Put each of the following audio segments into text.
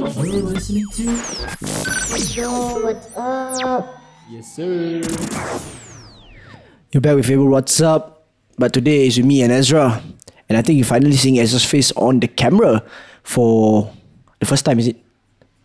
You're listening to Yo, what's up? Yes Sir. You're back with Abel What's Up? But today is with me and Ezra. And I think you're finally seeing Ezra's face on the camera for the first time, is it?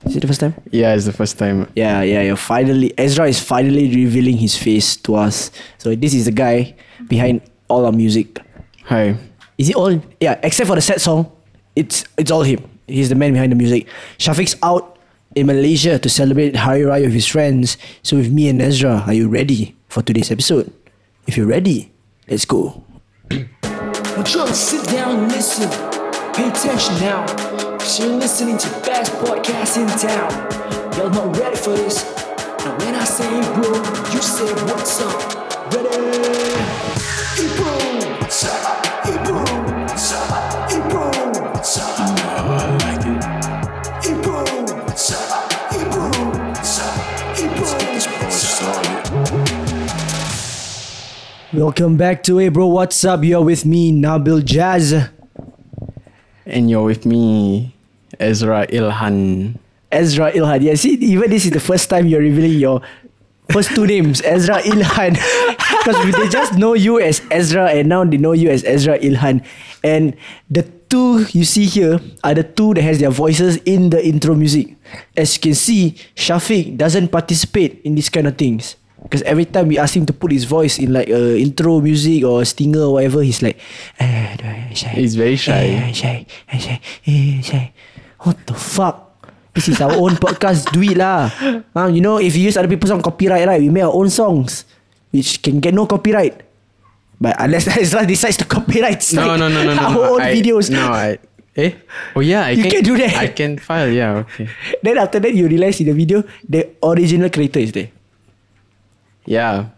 Is it the first time? Yeah, it's the first time. Yeah, yeah, you're finally Ezra is finally revealing his face to us. So this is the guy behind all our music. Hi. Is it all? Yeah, except for the sad song, it's it's all him. He's the man behind the music. Syafiq's out in Malaysia to celebrate Hari Raya with his friends. So with me and Ezra, are you ready for today's episode? If you're ready, let's go. Just sit down listen. Pay attention now. Cause you're listening to best podcast in town. Y'all not ready for this. Now when I say bro, you say what's up. Ready? Welcome back to Hey Bro What's Up? You're with me, Nabil Jazz. And you're with me, Ezra Ilhan. Ezra Ilhan. Yeah, see, even this is the first time you're revealing your first two names, Ezra Ilhan. Because they just know you as Ezra and now they know you as Ezra Ilhan. And the two you see here are the two that has their voices in the intro music. As you can see, Syafiq doesn't participate in these kind of things. Because every time we ask him to put his voice in like a intro music or a stinger or whatever, he's like, eh, shy. He's very shy. Eh, shy, eh, shy, eh, shy. What the fuck? This is our own podcast. Do it lah. Um, you know, if you use other people's song copyright, right? We make our own songs, which can get no copyright. But unless Ezra decides to copyright No, no, no, no, no. our own I, videos. No, I. Eh? Oh yeah, I You can do that. I can file. Yeah, okay. Then after that, you realize in the video, the original creator is there. Yeah.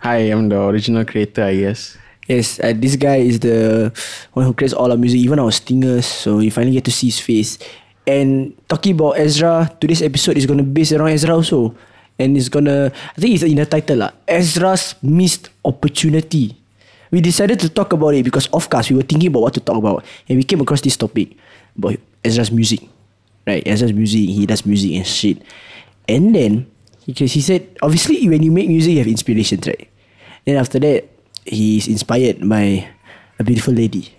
Hi, I'm the original creator, I guess. Yes, uh, this guy is the one who creates all our music, even our stingers. So you finally get to see his face. And talking about Ezra, today's episode is gonna be based around Ezra also, and it's gonna. I think it's in the title lah. Ezra's missed opportunity. We decided to talk about it because of course we were thinking about what to talk about, and we came across this topic about Ezra's music, right? Ezra's music, he does music and shit, and then because he said obviously when you make music you have inspiration, right? Then after that, he's inspired by a beautiful lady.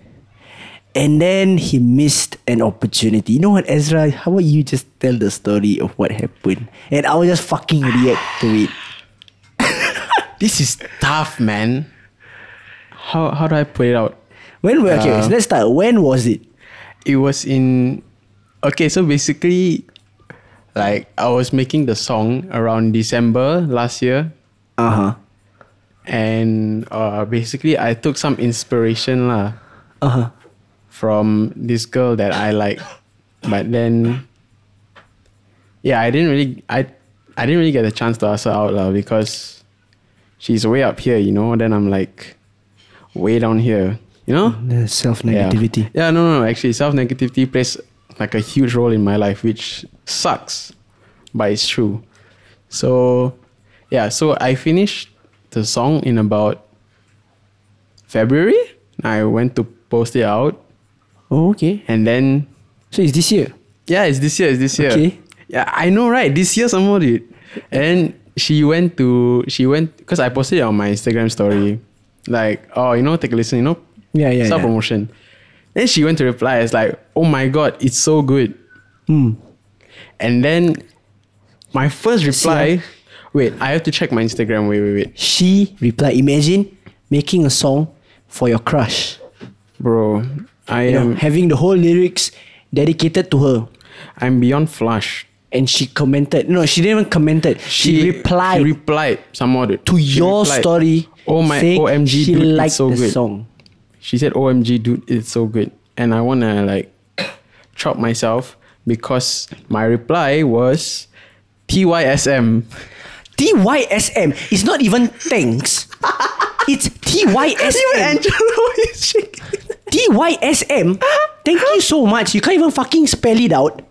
And then he missed an opportunity. You know what, Ezra? How about you just tell the story of what happened? And I will just fucking react to it. This is tough, man. How how do I put it out? When okay, Uh, so let's start. When was it? It was in. Okay, so basically, like I was making the song around December last year. Uh-huh. and uh, basically I took some inspiration lah Uh-huh. from this girl that I like, but then yeah, I didn't really I I didn't really get a chance to ask her out lah because she's way up here, you know. Then I'm like way down here, you know. The self Yeah. negativity. Yeah, no, no, no. Actually, self negativity plays like a huge role in my life, which sucks, but it's true. So, yeah, so I finished the song in about February. I went to post it out, Oh, okay. and then So it's this year. yeah, it's this year. It's this year. Okay. Yeah, I know, right? This year, some more, dude. And she went to she went because I posted it on my Instagram story, like, oh, you know, take a listen, you know, Yeah, yeah, self yeah. Then she went to reply. It's like, oh my god, it's so good. Hmm. And then my first See, reply. Wait, I have to check my Instagram. Wait, wait, wait, She replied, imagine making a song for your crush. bro. I You know, am having the whole lyrics dedicated to her. I'm beyond flushed. And she commented. No, she didn't even commented. She, replied She replied. some dude. to She your replied, story. Oh my OMG, she dude, liked it's so the good. song. She said, "OMG, dude, it's so good," and I wanna like chop myself because my reply was TYSM. TYSM is not even thanks. it's TYSM. Even Angelo is shaking. TYSM. Thank you so much. You can't even fucking spell it out.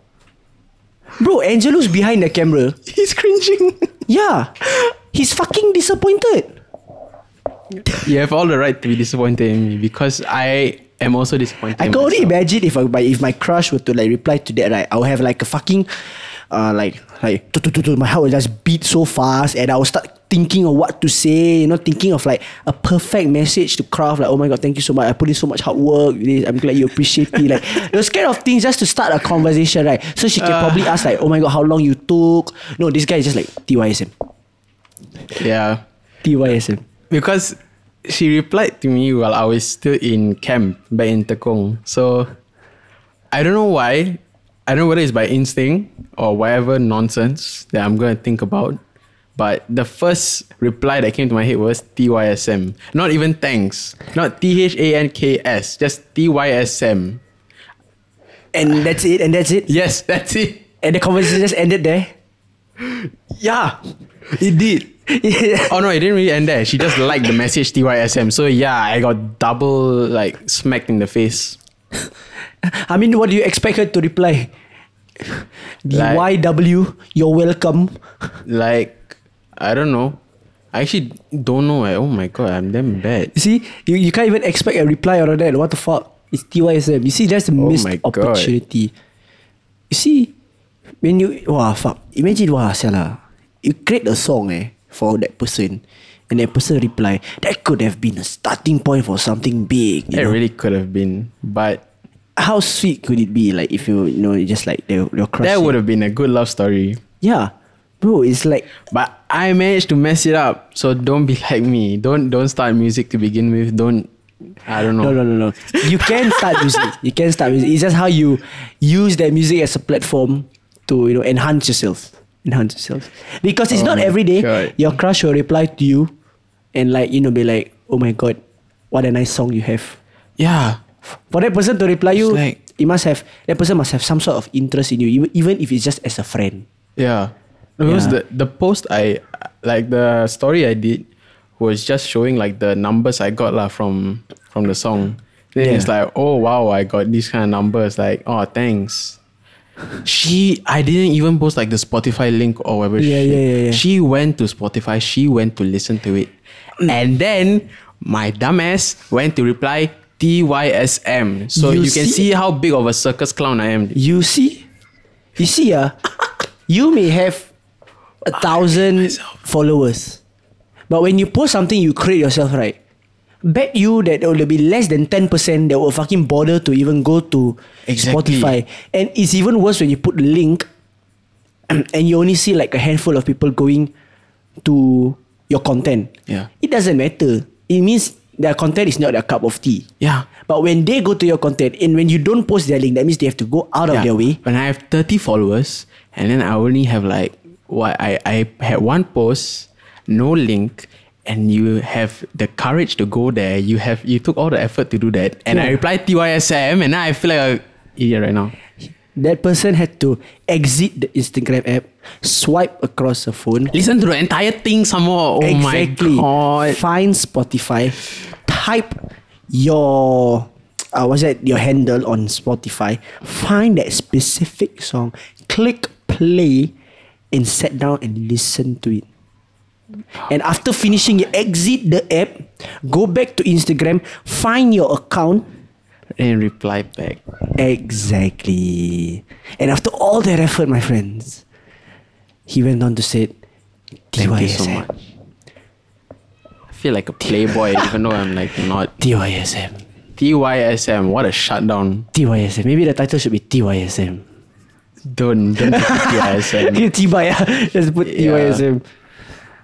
Bro, Angelo's behind the camera. He's cringing. Yeah. He's fucking disappointed. You have all the right to be disappointed in me because I am also disappointed. I can only myself. imagine if I, my if my crush were to like reply to that, right? I would have like a fucking, uh, like like my heart would just beat so fast, and I will start thinking of what to say. You know, thinking of like a perfect message to craft. Like, oh my god, thank you so much. I put in so much hard work. I'm glad you appreciate me. Like those kind of things just to start a conversation, right? So she can probably ask like, oh my god, how long you took? No, this guy is just like TYSM, Yeah. TYSM. Because she replied to me while I was still in camp back in Tekong. So I don't know why. I don't know whether it's by instinct or whatever nonsense that I'm gonna think about. But the first reply that came to my head was TYSM. Not even thanks. Not T H A N K S. Just TYSM. And that's it. And that's it. Yes, that's it. And the conversation just ended there. Yeah, it did. Yeah. Oh no, it didn't really end there. She just liked the message TYSM. So yeah, I got double like smacked in the face. I mean, what do you expect her to reply? Like- YW, you're welcome. Like, I don't know. I actually don't know. eh. Oh my god, I'm damn bad. You see, you, you can't even expect a reply out of that. What the fuck? It's TYSM. You see, that's a Oh missed my God. opportunity. You see, when you wow fuck, imagine wow salah. You create a song eh for that person, and that person reply. That could have been a starting point for something big. You It know? really could have been, but How sweet could it be? Like if you, you know, just like crush. that would have been a good love story. Yeah, bro. It's like But I managed to mess it up. So don't be like me. Don't don't start music to begin with. Don't. I don't know. No, no, no, no. You can start music. You can start music. It's just how you use that music as a platform to you know enhance yourself. Enhance yourself. Because it's Oh not every day God. your crush will reply to you and like you know be like, oh my god, what a nice song you have. Yeah. For that person to reply you, It's like- it must have that person must have some sort of interest in you, even, even if it's just as a friend. Yeah. Because Yeah. the the post I like the story I did was just showing like the numbers I got lah from from the song. Then it's like, oh wow, I got these kind of numbers. Like, oh thanks. She I didn't even post like the Spotify link or whatever. Yeah, shit. yeah, yeah, yeah. She went to Spotify, she went to listen to it. And then my dumbass went to reply TYSM. So You you, can see? see how big of a circus clown I am. You see, you see, ah, you may have a thousand followers, but when you post something, you create yourself, right? Bet you that there will be less than ten percent that will fucking bother to even go to Exactly. Spotify, and it's even worse when you put link, and you only see like a handful of people going to your content. Yeah. it doesn't matter. It means their content is not their cup of tea. Yeah. But when they go to your content and when you don't post their link, that means they have to go out of their way. When I have 30 followers and then I only have like what I, I had one post, no link, and you have the courage to go there. You have you took all the effort to do that. And I replied TYSM and now I feel like a idiot right now. That person had to exit the Instagram app, swipe across the phone. Listen to the entire thing some more. Oh exactly. my god. Find Spotify, type your uh, what's that your handle on Spotify. Find that specific song, click play, and sit down and listen to it. And after finishing, you exit the app, go back to Instagram, find your account. And reply back. Exactly. And after all that effort, my friends, he went on to say, Thank you so TYSM. much. I feel like a playboy even though I'm like not. TYSM. TYSM, what a shutdown. TYSM. Maybe the title should be TYSM. Don't, don't put TYSM. Tiba ya. Just put Yeah.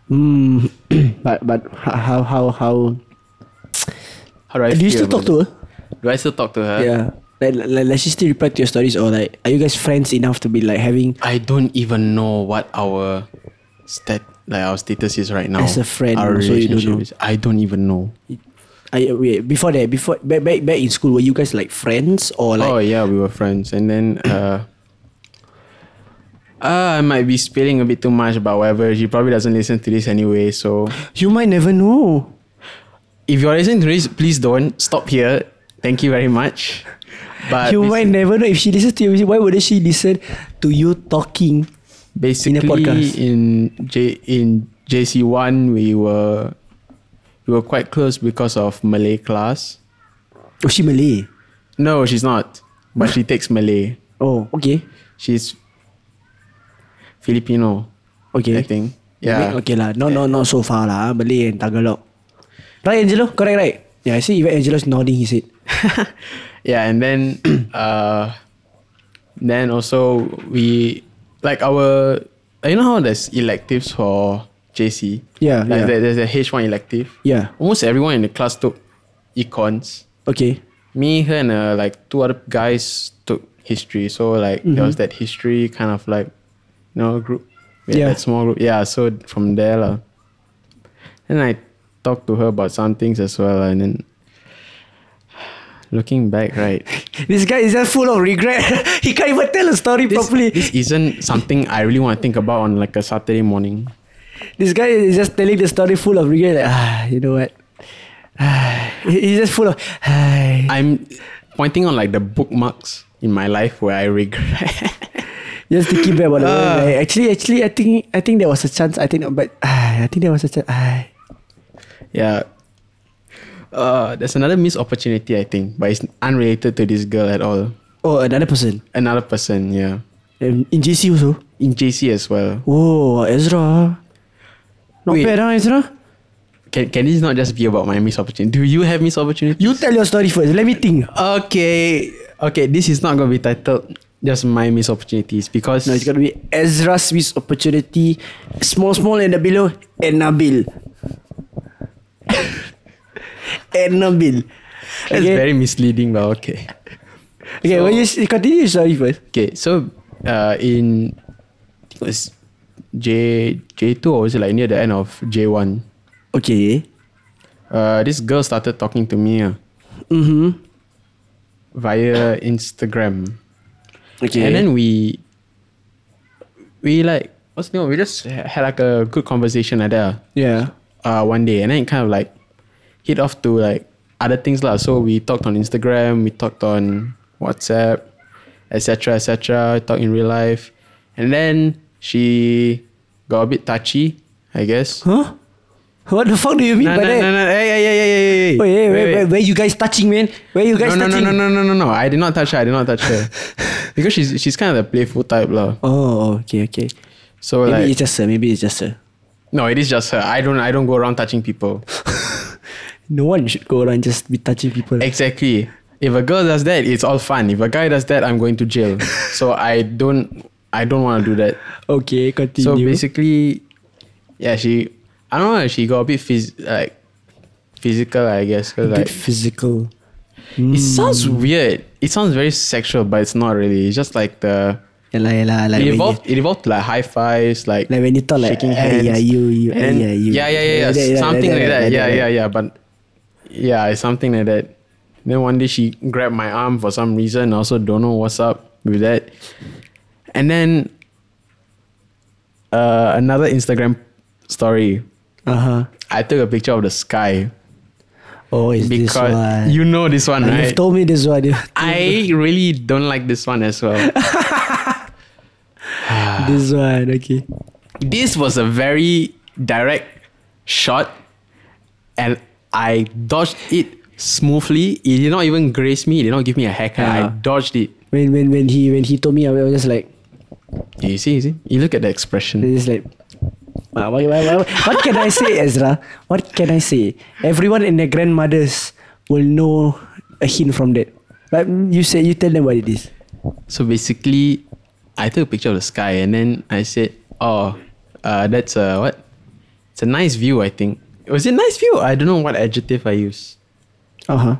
Hmm. but but how how how? How do I Do you still talk to her? Do I still talk to her? Yeah. Like, like, like she still reply to your stories or like are you guys friends enough to be like having I don't even know what our stat like our status is right now. As a friend, our so you don't relationship know. is. I don't even know. I wait before that before back back back in school were you guys like friends or like oh yeah, we were friends, and then uh, uh, I might be spilling a bit too much about whatever. She probably doesn't listen to this anyway. So you might never know. if you're listening to this, please don't stop here. Thank you very much. But you might never know if she listens to your music. Why wouldn't she listen to you talking? basically podcast. in J in JC one we were we were quite close because of Malay class. Oh, she Malay. No, she's not. But she takes Malay. Oh, okay. She's Filipino, Okay. I think. Yeah. Okay lah. No, no, not so far lah. Malay and Tagalog. Right, Angelo? Correct, right? Yeah, I see even Angelo's nodding his head. yeah, and then uh then also we like our you know how there's electives for JC? Yeah, Like yeah. there- there's a H1 elective. Yeah. Almost everyone in the class took econs. Okay. Me, her, and uh, like two other guys took history. So like there was that history kind of like know group. Mm-hmm. Yeah. Small group. Yeah. So from there lah. And I talked to her about some things as well, and then looking back, right. This guy is just full of regret. he can't even tell a story this, properly. this isn't something I really want to think about on like a Saturday morning. This guy is just telling the story full of regret. Like, ah, you know what? Ah, he's just full of. Ah. I'm pointing on like the bookmarks in my life where I regret. Just thinking back about the Ah. like, actually, actually, I think, I think there was a chance. I think, but ah, I think there was a chance. Ah. yeah. Uh, there's another missed opportunity, I think, but it's unrelated to this girl at all. Oh, another person Another person, yeah. um, in JC also. In JC as well. Oh, Ezra. Not Wait. bad, huh, Ezra? Can, can this not just be about my missed opportunity? Do you have missed opportunity? You tell your story first. Let me think. Okay. Okay, this is not going to be titled just my missed opportunities because No, it's gonna be Ezra's missed opportunity. Small, small, and the below, and Nabil. and Nabil. that's Okay, very misleading, but okay. okay. well, you s- continue your story first. Okay, so uh, in I think it was J J two or was it like near the end of J one? Okay. Uh, this girl started talking to me uh, Mm-hmm. via Instagram, Okay. and then we we like what's the name? We just had like a good conversation like that. yeah. uh, one day, and then it kind of like hit off to like other things lah. So we talked on Instagram, we talked on WhatsApp, etc., etc. Talk in real life, and then she got a bit touchy, I guess. Huh? What the fuck do you mean No, by no, that? no, no, hey, hey, hey, hey, hey, hey. Wait, wait, wait, wait, where you guys touching, man? Where you guys No, no, no, no, no, no, no, no. I did not touch her. I did not touch her because she's she's kind of the playful type lah. Oh, okay, okay. So Maybe like, it's just her. Maybe it's just her. no, it is just her. I don't I don't go around touching people. No one should go around just be touching people. Exactly. If a girl does that, it's all fun. If a guy does that, I'm going to jail. so I don't I don't want to do that. Okay, continue. So basically, yeah, she I don't know, she got a bit phys- like physical, I guess. a bit like, physical. it sounds Hmm. weird. It sounds very sexual, but it's not really. It's just like the Yalah, yalah, like it evolved. It evolved to like high fives, like like when you talk like, shaking "Hey, hands. yeah, you, you, and yeah, you. yeah, yeah, yeah, yeah, yeah, something like that. Yeah, yeah, yeah. But yeah, it's something like that. Then one day she grabbed my arm for some reason. I also don't know what's up with that. And then uh, another Instagram story. Uh huh. I took a picture of the sky Oh, this because one. you know this one, right? You've told me this one. I really don't like this one as well. this one, okay. this was a very direct shot and I dodged it smoothly. It did not even grace me. It did not give me a haircut. I Yeah. dodged it. When when when he when he told me, I was just like, You see, you see? You look at the expression. it's like. "Ah, what, can I say, Ezra? What can I say? Everyone and their grandmothers will know a hint from that. But you say you tell them what it is. So basically, I took a picture of the sky and then I said, "Oh, uh, that's a what? It's a nice view. I think. Was it nice view? I don't know what adjective I use. Uh huh.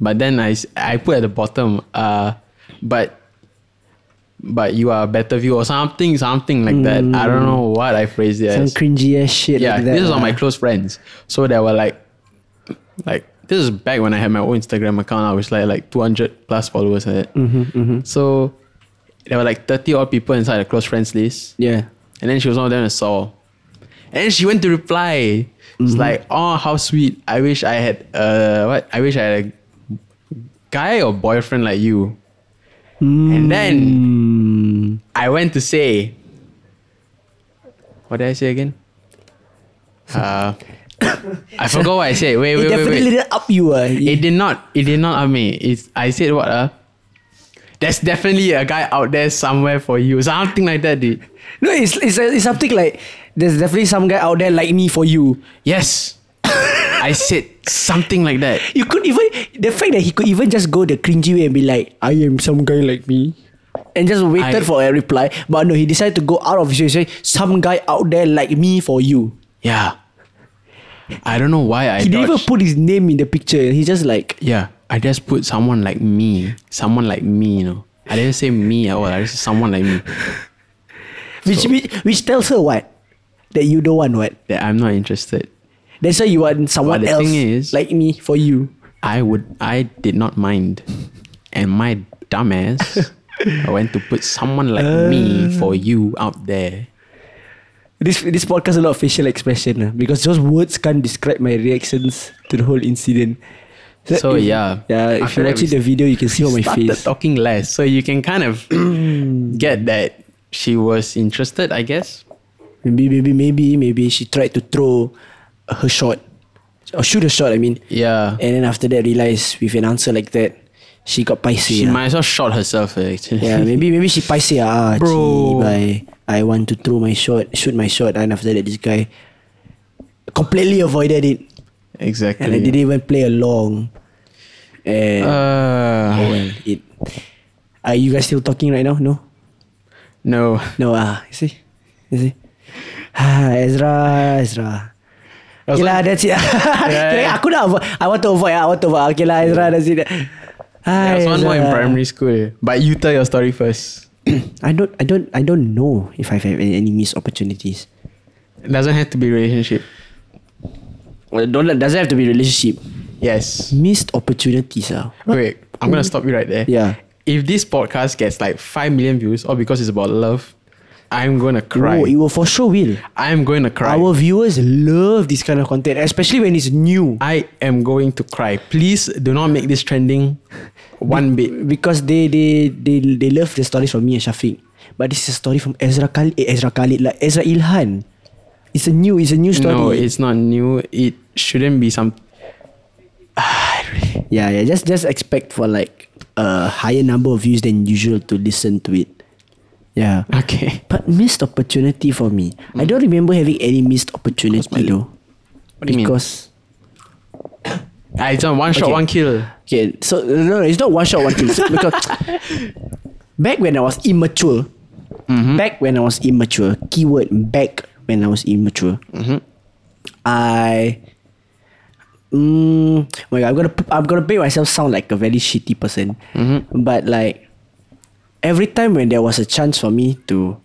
But then I I put at the bottom, uh, but but you are a better view or something, something like that. I don't know what I phrased it Some as. cringy ass shit. Yeah, like that, this is on my close friends. So they were like, like this is back when I had my own Instagram account. I was like like 200 plus followers and it. Mm-hmm, So there were like 30 odd people inside the close friends list. Yeah. And then she was one of them I saw. And she went to reply. It's Mm-hmm. like, oh, how sweet. I wish I had uh what? I wish I had a guy or boyfriend like you. And then Mm. I went to say, what did I say again? Uh, I forgot what I said. Wait, it wait, wait, definitely wait. didn't up you. Uh. It did not. It did not up me. It's, I said what? Uh? There's definitely a guy out there somewhere for you. Something like that, dude. No, it's, it's, it's something like there's definitely some guy out there like me for you. Yes. I said something like that. You could even the fact that he could even just go the cringy way and be like, I am some guy like me. And just waited I- for a reply. But no, he decided to go out of his way say, some guy out there like me for you. Yeah. I don't know why I He didn't even put his name in the picture. He just like Yeah, I just put someone like me. Someone like me, you know. I didn't say me at all. I just said someone like me. which, which which tells her what? That you don't want what? That I'm not interested. That's why you want someone But the else thing is- like me for you. I would I did not mind. And my dumbass I went to put someone like me for you out there. This this podcast a lot of facial expression uh, because those words can't describe my reactions to the whole incident. So, if- yeah. yeah. If you're watching the video, you can see on my face. talking less. So you can kind of get that she was interested, I guess. Maybe maybe maybe maybe she tried to throw her shot or shoot a shot. I mean, Yeah. and then after that realized with an answer like that, she got paiseh. She ah. might as well shot herself eh, actually. Yeah, maybe maybe she paiseh ah, Bro. Bro. I I want to throw my shot, shoot my shot, and after that this guy completely avoided it, exactly. and I didn't even play along. And Uh, oh well, it. Are you guys still talking right now? No, no. no. Ah, you see, you see. Ah, Ezra, Ezra. Okay lah, that's it. Kira aku nak avoid. I want to avoid. I want to avoid. Okay lah, Ezra, that's it. Hi, There was one more in primary school. But you tell your story first. I don't, I don't, I don't know if I've had any missed opportunities. It doesn't have to be relationship. Well, don't doesn't have to be relationship. Yes. Missed opportunities, ah. Wait, I'm gonna stop you right there. Yeah. If this podcast gets like five million views, all because it's about love, I'm gonna cry. Oh, it will for sure will. I'm going to cry. Our viewers love this kind of content, especially when it's new. I am going to cry. Please do not make this trending one bit. because they they they they love the stories from me and Syafiq. But this is a story from Ezra Khalid, eh, Ezra Khalid, like Ezra Ilhan. It's a new, it's a new story. No, it's not new. It shouldn't be some. yeah, yeah. Just just expect for like a higher number of views than usual to listen to it. Yeah. Okay. But missed opportunity for me. I don't remember having any missed opportunity though. What do you mean? because Ah, it's on one shot, Okay. one kill. Okay, so no, no, it's not one shot, one kill. Because back when I was immature, back when I was immature, keyword back when I was immature, I. Mm, oh my God, I'm gonna I'm gonna make myself sound like a very shitty person, but like every time when there was a chance for me to,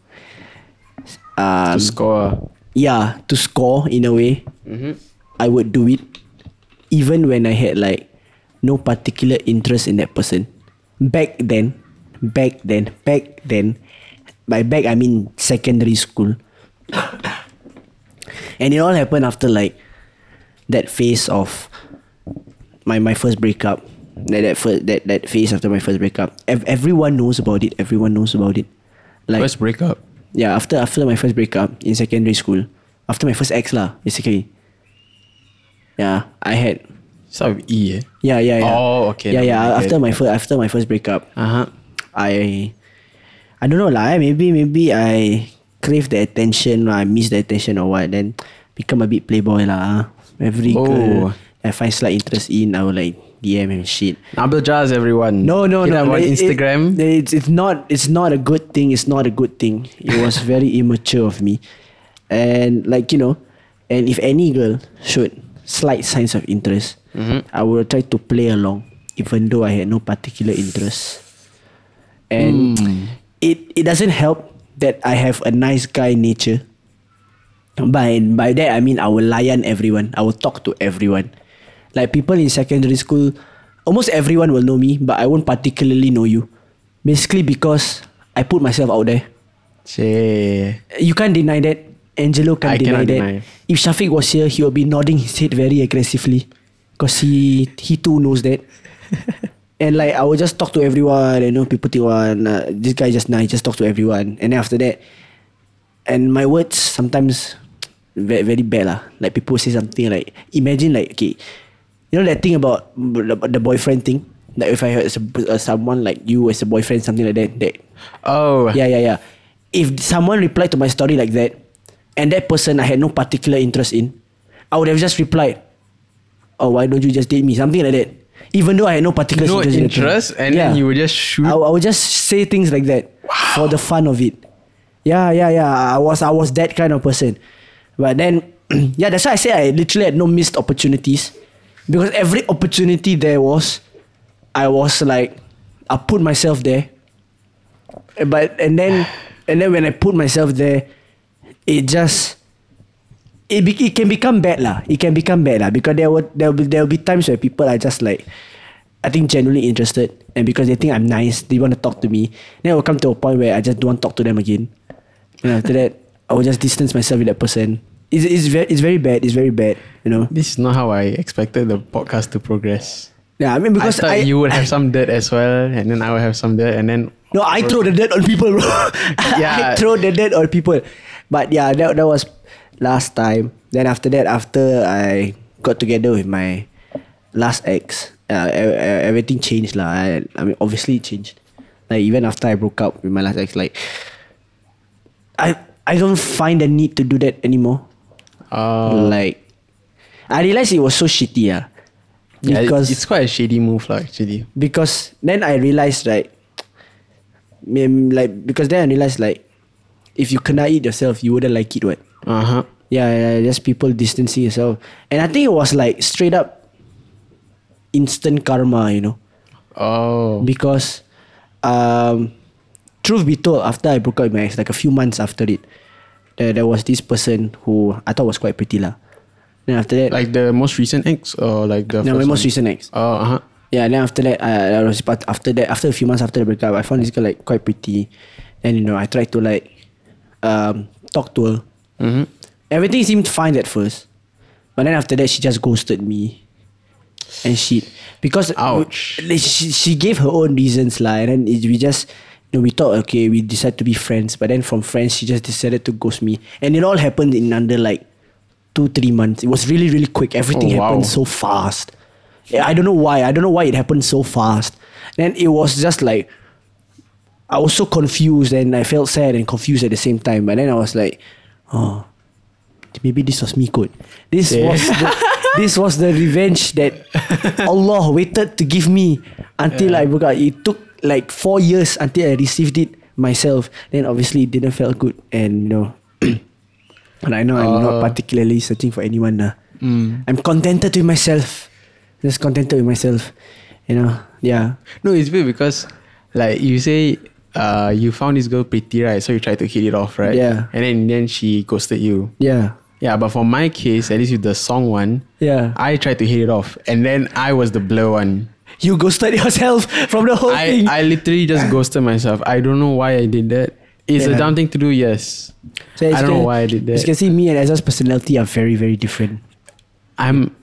um, To score. yeah, to score in a way, I would do it, even when I had like no particular interest in that person. Back then, back then, back then, by back I mean secondary school, and it all happened after like that phase of my my first breakup. That that first that that phase after my first breakup. Ev- everyone knows about it. Everyone knows about it. Like First breakup. yeah, after after my first breakup in secondary school, after my first ex lah, basically. Yeah, I had. Start with E. Eh? Yeah, yeah, yeah. Oh, okay, Yeah, yeah. After my first after my first breakup, Uh huh. I, I don't know lah. eh, Maybe maybe I crave the attention. I miss the attention or what. Then become a bit playboy lah. ah. Every Oh. girl I find slight interest in, I will like DM and shit. Nabil Jazz, everyone. No, no, Hit no. on It- it- Instagram. it's it's not it's not a good thing. It's not a good thing. It was very immature of me, and like you know, and if any girl showed slight signs of interest, Mm-hmm. I will try to play along, even though I had no particular interest. And Hmm. it it doesn't help that I have a nice guy nature. By by that I mean I will lion everyone. I will talk to everyone. Like people in secondary school, almost everyone will know me, but I won't particularly know you. Basically because I put myself out there. Che. You can't deny that. Angelo can't I deny that. deny. If Syafiq was here, he will be nodding his head very aggressively. Because he he too knows that. and like I will just talk to everyone, you know, people think, "Wah, nah, this guy just nice, just talk to everyone. And after that, and my words sometimes very, very bad lah. Like people say something like, imagine like okay, you know that thing about the, the boyfriend thing. Like if I heard someone like you as a boyfriend, something like that. That Oh, yeah, yeah, yeah. If someone replied to my story like that, and that person I had no particular interest in, I would have just replied, "Oh, why don't you just date me?" Something like that. Even though I had no particular No interest, in interest, and then you would just shoot. I, I would just say things like that for the fun of it. Yeah, yeah, yeah. I was I was that kind of person. But then yeah, that's why I say I literally had no missed opportunities. Because every opportunity there was, I was like I put myself there. But and then and then when I put myself there, it just it, be, it can become bad lah. It can become bad lah because there will there will there will be times where people are just like I think genuinely interested and because they think I'm nice, they want to talk to me. Then it will come to a point where I just don't want to talk to them again. And after that, I will just distance myself with that person. It's, it's very it's very bad. It's very bad. You know. This is not how I expected the podcast to progress. Yeah, I mean because I thought I, you would have some dirt as well, and then I would have some dirt, and then No, I throw the dirt on people, bro. yeah, I throw the dirt on people. But yeah, that, that was last time. Then after that, after I got together with my last ex, uh, everything changed lah. I, I mean, obviously it changed. Like even after I broke up with my last ex, like I I don't find the need to do that anymore. Uh, Like I realized it was so shitty, ah. yeah, Because it's quite a shady move, lah. Actually, because then I realized right, mm, like because then I realized like, if you cannot eat yourself, you wouldn't like it, what? uh huh. Yeah, yeah, just people distancing yourself, and I think it was like straight up instant karma, you know, Oh, because um, truth be told, after I broke up with my ex, like a few months after it, there, there was this person who I thought was quite pretty lah. Then after that, like the most recent ex, or like the no, my most recent ex. Oh, uh huh. Yeah, then after that, I, I was but after that, after a few months after the breakup, I found this girl like quite pretty, and you know, I tried to like um, talk to her. Mm-hmm. Everything seemed fine at first, but then after that, she just ghosted me, and she because Ouch. she she gave her own reasons lah, and then it, we just. Know, we thought okay, we decided to be friends, but then from friends, she just decided to ghost me, and it all happened in under like two three months. It was really really quick. Everything Oh, wow. happened so fast. I don't know why. I don't know why it happened so fast. Then it was just like I was so confused and I felt sad and confused at the same time. But then I was like, oh, maybe this was me good. This Yeah. was the, this was the revenge that Allah waited to give me until I broke up. It took like four years until I received it myself. Then obviously it didn't feel good and you know. I know I'm not Uh. particularly searching for anyone. Nah. I'm contented with myself. Just contented with myself. You know, yeah. No, it's weird because, like you say, uh, you found this girl pretty, right? So you tried to hit it off, right? Yeah. And then then she ghosted you. Yeah. Yeah, but for my case, at least with the song one, Yeah. I tried to hit it off, and then I was the blur one. You ghosted yourself from the whole I, thing. I literally just ghosted myself. I don't know why I did that. It's Yeah. a dumb thing to do, yes. So I don't know why I did As you can see, me and Ezra's personality are very, very different. I'm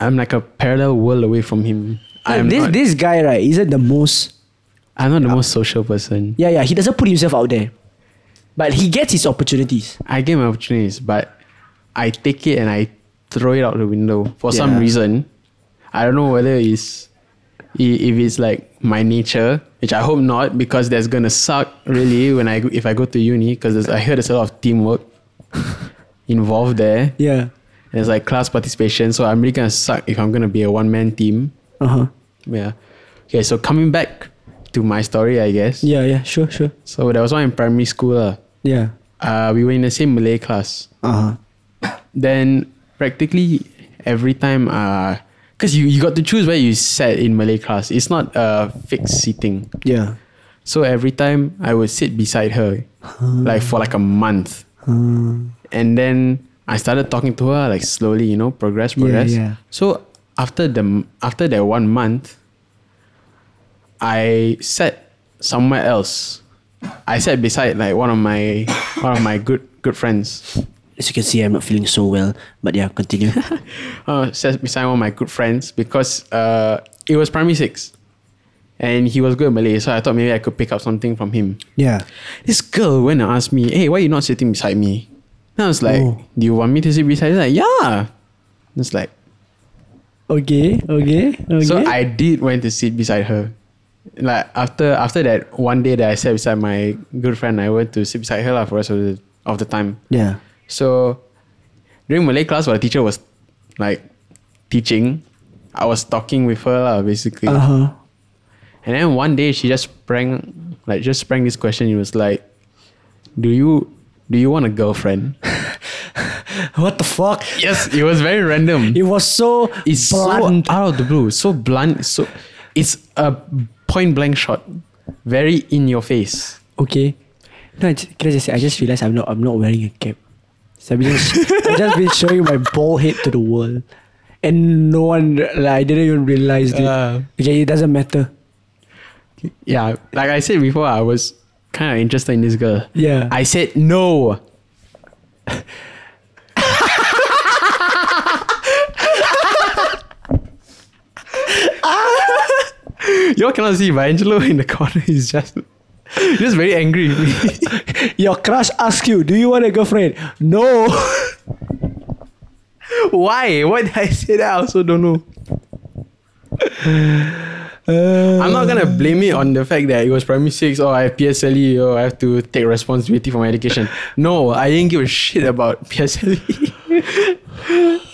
I'm like a parallel world away from him. I'm this not, this guy right isn't the most. I'm not the most social person. Yeah, yeah. He doesn't put himself out there, but he gets his opportunities. I get my opportunities, but I take it and I throw it out the window for some reason. I don't know whether it's if it's like my nature, which I hope not, because that's gonna suck really when I if I go to uni because I heard there's a lot of teamwork involved there. Yeah. and it's like class participation, so I'm really gonna suck if I'm gonna be a one man team. Uh huh. Yeah. Okay, so coming back to my story, I guess. Yeah, yeah. Sure, sure. So there was one in primary school. lah. Yeah. Uh, we were in the same Malay class. Uh huh. then practically every time uh because you, you got to choose where you sat in Malay class. It's not a fixed seating. Yeah. So every time I would sit beside her like for like a month. And then I started talking to her like slowly, you know, progress, Yeah, progress. yeah. So after the after that one month, I sat somewhere else. I sat beside like one of my one of my good good friends. As you can see, I'm not feeling so well. But yeah, continue. uh, sat beside one of my good friends because uh, it was primary six, and he was good at Malay, so I thought maybe I could pick up something from him. yeah. This girl went and asked me, "Hey, why you not sitting beside me?" Then I was like, Oh. do you want me to sit beside her? Like, yeah. It's like, Okay, okay, okay. so I did went to sit beside her. Like after after that one day that I sat beside my good friend, I went to sit beside her lah for the rest of the, of the time. yeah. So during Malay class, while the teacher was like teaching, I was talking with her lah, basically. Uh huh. And then one day she just sprang like just sprang this question. It was like, Do you do you want a girlfriend? What the fuck? yes, it was very random. It was so It's blunt. so out of the blue, so blunt, so it's a point blank shot. Very in your face. Okay. No, I just, can I just say? I just realized I'm not. I'm not wearing a cap. So I've just, I've just been showing my bald head to the world, and no one. Like, I didn't even realize it. Uh. okay, it doesn't matter. Yeah, like I said before, I was kind of interested in this girl. Yeah. I said no. Y'all cannot see, but Angelo in the corner is just just very angry. Your crush asks you, "Do you want a girlfriend?" No. Why? Why did I say that? I also don't know. Uh. I'm not gonna blame it on the fact that it was primary six or I have PSLE or I have to take responsibility for my education. No, I didn't give a shit about PSLE.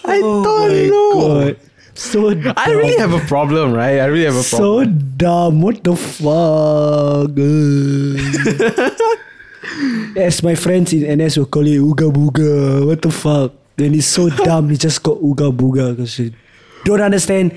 I Oh don't know. God. So dumb. I really have a problem, right? I really have a problem. so dumb. What the fuck? As my friends in NS will call it Ooga Booga. What the fuck? Then it's so dumb. It's just called Ooga Booga because you don't understand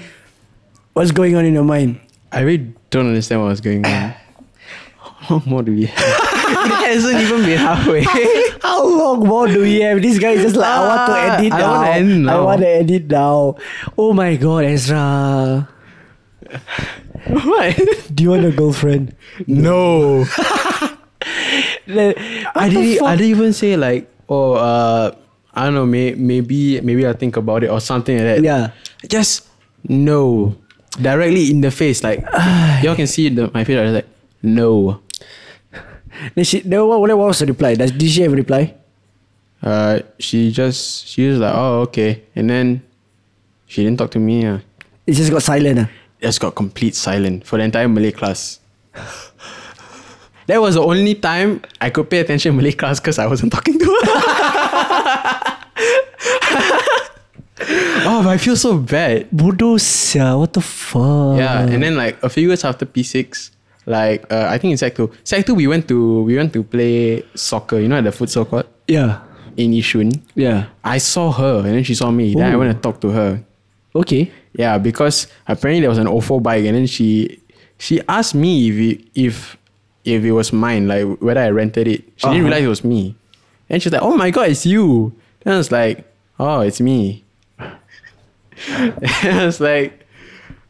what's going on in your mind. I really don't understand what's going on. How more do we have? It hasn't even been halfway. How long more do we have? This guy is just like, I want to Ah, edit I now. wanna end I want to edit now. Oh my god, Ezra. what? Do you want a girlfriend? No. What I didn't. I didn't even say like, oh, uh, I don't know. May, maybe, maybe I'll think about it or something like that. Yeah. Just no, directly in the face. Like y'all can see the, my face. I was like, no. Then she, then what, what was the reply? Does, did she have a reply? Uh, she just she was like, oh, okay, and then she didn't talk to me. Uh. It just got silent. ah. Just got complete silent for the entire Malay class. That was the only time I could pay attention Malay class because I wasn't talking to her. oh, but I feel so bad. Bodoh sia, what the fuck? Yeah, and then like a few years after P6, like uh, I think in Sec 2, Sec 2 we went to we went to play soccer, you know, at the futsal court Yeah. in Yishun. Yeah. I saw her and then she saw me. Then I Ooh. went to talk to her. Okay. Yeah, because apparently there was an OFO bike and then she she asked me if it, if if it was mine, like whether I rented it. She didn't Uh-huh. realize it was me. And she's like, Oh my god, it's you. Then I was like, Oh, it's me. and I was like,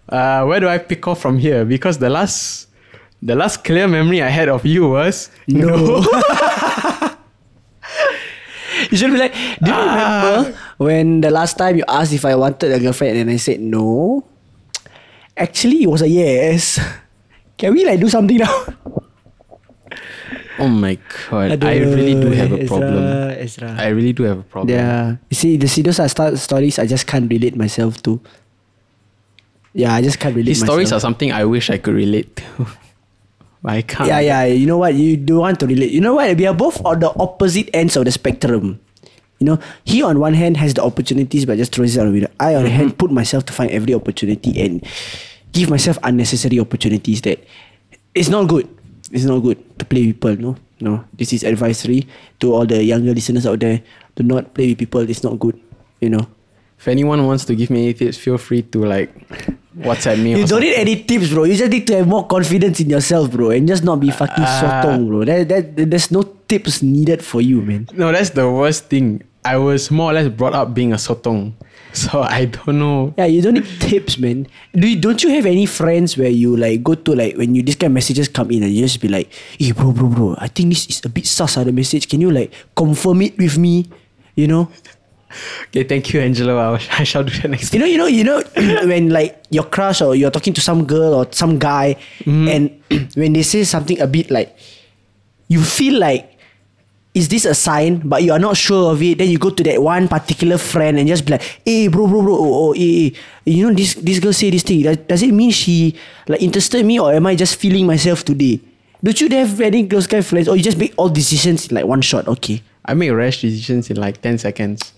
uh, where do I pick off from here? Because the last the last clear memory I had of you was No. You should be like, do you Ah. remember when the last time you asked if I wanted a girlfriend and I said no? Actually, it was a yes. Can we like do something now? Oh my god. I really do have a problem. Ezra. Ezra. I really do have a problem. Yeah. You see, the see those are sto- stories I just can't relate myself to. Yeah, I just can't relate These stories are something I wish I could relate to. I can't. Yeah, yeah. You know what? You do want to relate. You know what? We are both on the opposite ends of the spectrum. You know, he on one hand has the opportunities but just throws it out the window. I on the mm-hmm. hand put myself to find every opportunity and give myself unnecessary opportunities that it's not good. It's not good to play with people. No, no. This is advisory to all the younger listeners out there. Do not play with people. It's not good. You know. If anyone wants to give me any tips, feel free to like WhatsApp me. You don't need any tips, bro. You just need to have more confidence in yourself, bro, and just not be fucking Ah. sotong, bro. That, that, there's no tips needed for you, man. No, that's the worst thing. I was more or less brought up being a sotong, so I don't know. Yeah, you don't need tips, man. Do you, don't you have any friends where you like go to like when you this kind of messages come in and you just be like, hey bro, bro, bro, I think this is a bit sus ah, the message. Can you like confirm it with me? You know? Okay, thank you, Angelo. I, shall do that next You time. know, you know, you know when like your crush or you're talking to some girl or some guy, mm-hmm. and when they say something a bit like, you feel like is this a sign? But you are not sure of it. Then you go to that one particular friend and just be like, hey, bro, bro, bro, oh, oh hey, hey, you know this this girl say this thing. Does, does it mean she like interested in me or am I just feeling myself today? Don't you have any close kind of friends or you just make all decisions in like one shot? Okay. I make rash decisions in like 10 seconds,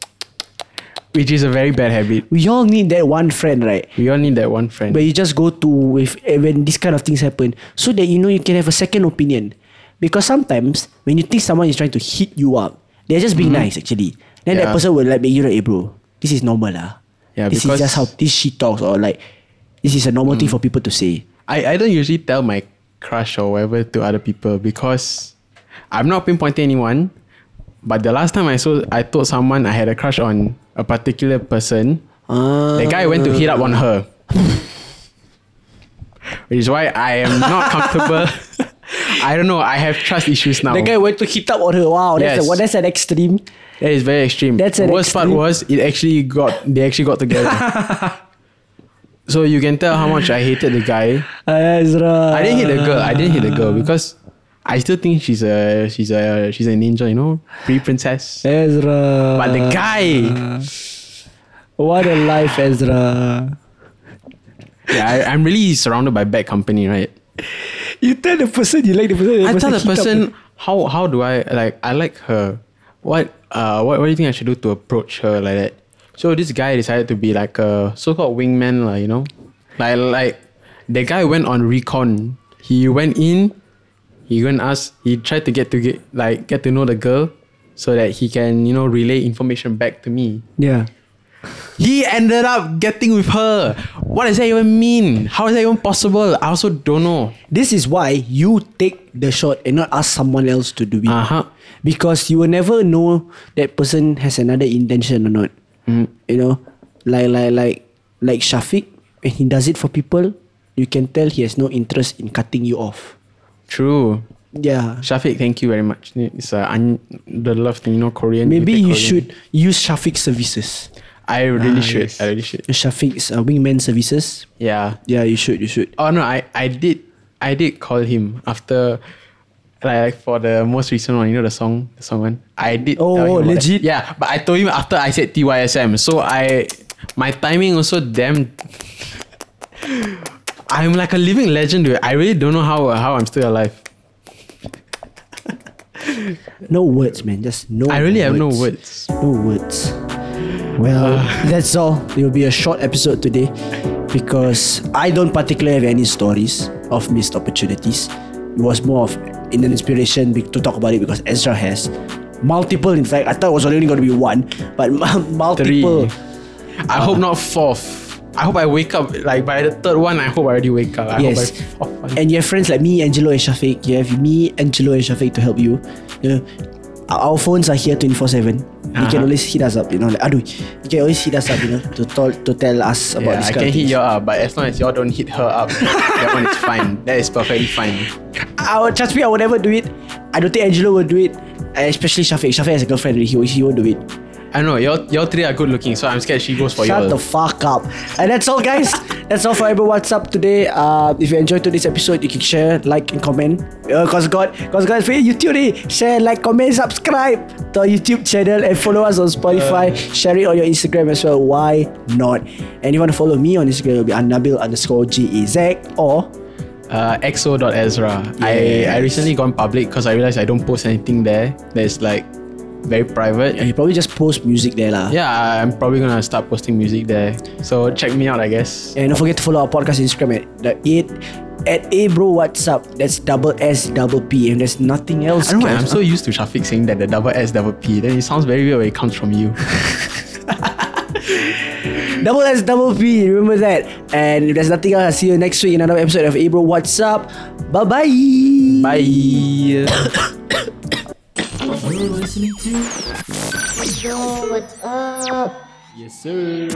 which is a very bad habit. We all need that one friend, right? We all need that one friend. But you just go to with eh, when this kind of things happen, so that you know you can have a second opinion. Because sometimes when you think someone is trying to hit you up, they're just being mm-hmm. nice actually. Then that person will like make you like, hey bro, this is normal lah. Yeah, this is just how this shit talks or like this is a normal thing mm. for people to say. I, I don't usually tell my crush or whatever to other people because I'm not pinpointing anyone. But the last time I saw, I told someone I had a crush on a particular person. Ah. The guy went to hit up on her, which is why I am not comfortable. I don't know. I have trust issues now. The guy went to hit up on her. Wow, that's Yes. a, well, that's an extreme. that is very extreme. That's an worst part was it actually got they actually got together. so you can tell how much I hated the guy. Ezra. I didn't hit the girl. I didn't hit the girl because I still think she's a she's a she's an angel, you know, pre princess. Ezra. But the guy, What a life, Ezra. yeah, I, I'm really surrounded by bad company, right? You tell the person you like the person. I tell the hit up person how how do I like I like her. What uh what, what do you think I should do to approach her like that? So this guy decided to be like a so called wingman, like, you know? Like like the guy went on recon. He went in, he went ask he tried to get to get like get to know the girl so that he can, you know, relay information back to me. Yeah. He ended up getting with her. What does that even mean? How is that even possible? I also don't know. This is why you take the shot and not ask someone else to do it. Uh-huh. Because you will never know that person has another intention or not. Mm. You know, like like like like Syafiq, when he does it for people, you can tell he has no interest in cutting you off. True. Yeah. Syafiq, thank you very much. It's uh, un- the love thing, you know, Korean. Maybe you Korean. should use Syafiq services. I really Ah, should. yes. I really should. Syafiq's uh, wingman services. Yeah. Yeah, you should. You should. Oh no, I I did I did call him after like, like for the most recent one, you know the song, the song one. I did. Oh, about that. legit? Yeah, but I told him after I said TYSM. So I my timing also damn. I'm like a living legend, dude. I really don't know how how I'm still alive. No words, man. Just no. I really have no words. No words. Well, uh. that's all. It will be a short episode today because I don't particularly have any stories of missed opportunities. It was more of in an inspiration to talk about it because Ezra has multiple. In fact, I thought it was only going to be one, but multiple. I hope not fourth. I hope I wake up like by the third one. I hope I already wake up. I Yes. I, one. And you have friends like me, Angelo, and Syafiq. You have me, Angelo, and Syafiq to help you. You know, our phones are here 24 7. You can Uh-huh. always hit us up, you know. Like, aduh, you can always hit us up, you know, to, tell to tell us about yeah, this I can hit you up, but as long as y'all don't hit her up, that one is fine. That is perfectly fine. I would, trust me, I would never do it. I don't think Angelo will do it. Especially Syafiq. Syafiq has a girlfriend. He, he won't do it. I know y'all y'all three are good looking, so I'm scared she goes for Shut y'all. the fuck up. And that's all, guys. that's all for everyone. What's up today? Uh, if you enjoyed today's episode, you can share, like, and comment. Uh, cause God, cause God, for YouTube, eh, share, like, comment, subscribe to our YouTube channel, and follow us on Spotify. share it on your Instagram as well. Why not? And you want to follow me on Instagram, it'll be Nabil underscore G E Z or Uh, exo.ezra. I I recently gone public because I realized I don't post anything there. That's like very private. and you probably just post music there, lah. Yeah, I'm probably gonna start posting music there. So check me out, I guess. And don't forget to follow our podcast Instagram at the eight at a bro what's up. That's double S double P and there's nothing else. I don't know. I'm so used to Syafiq saying that the double S double P. Then it sounds very weird when it comes from you. double S double P. Remember that. And if there's nothing else, I'll see you next week in another episode of A bro what's up. Bye bye. Bye. You're listening to Yo, what's up? yes, sir.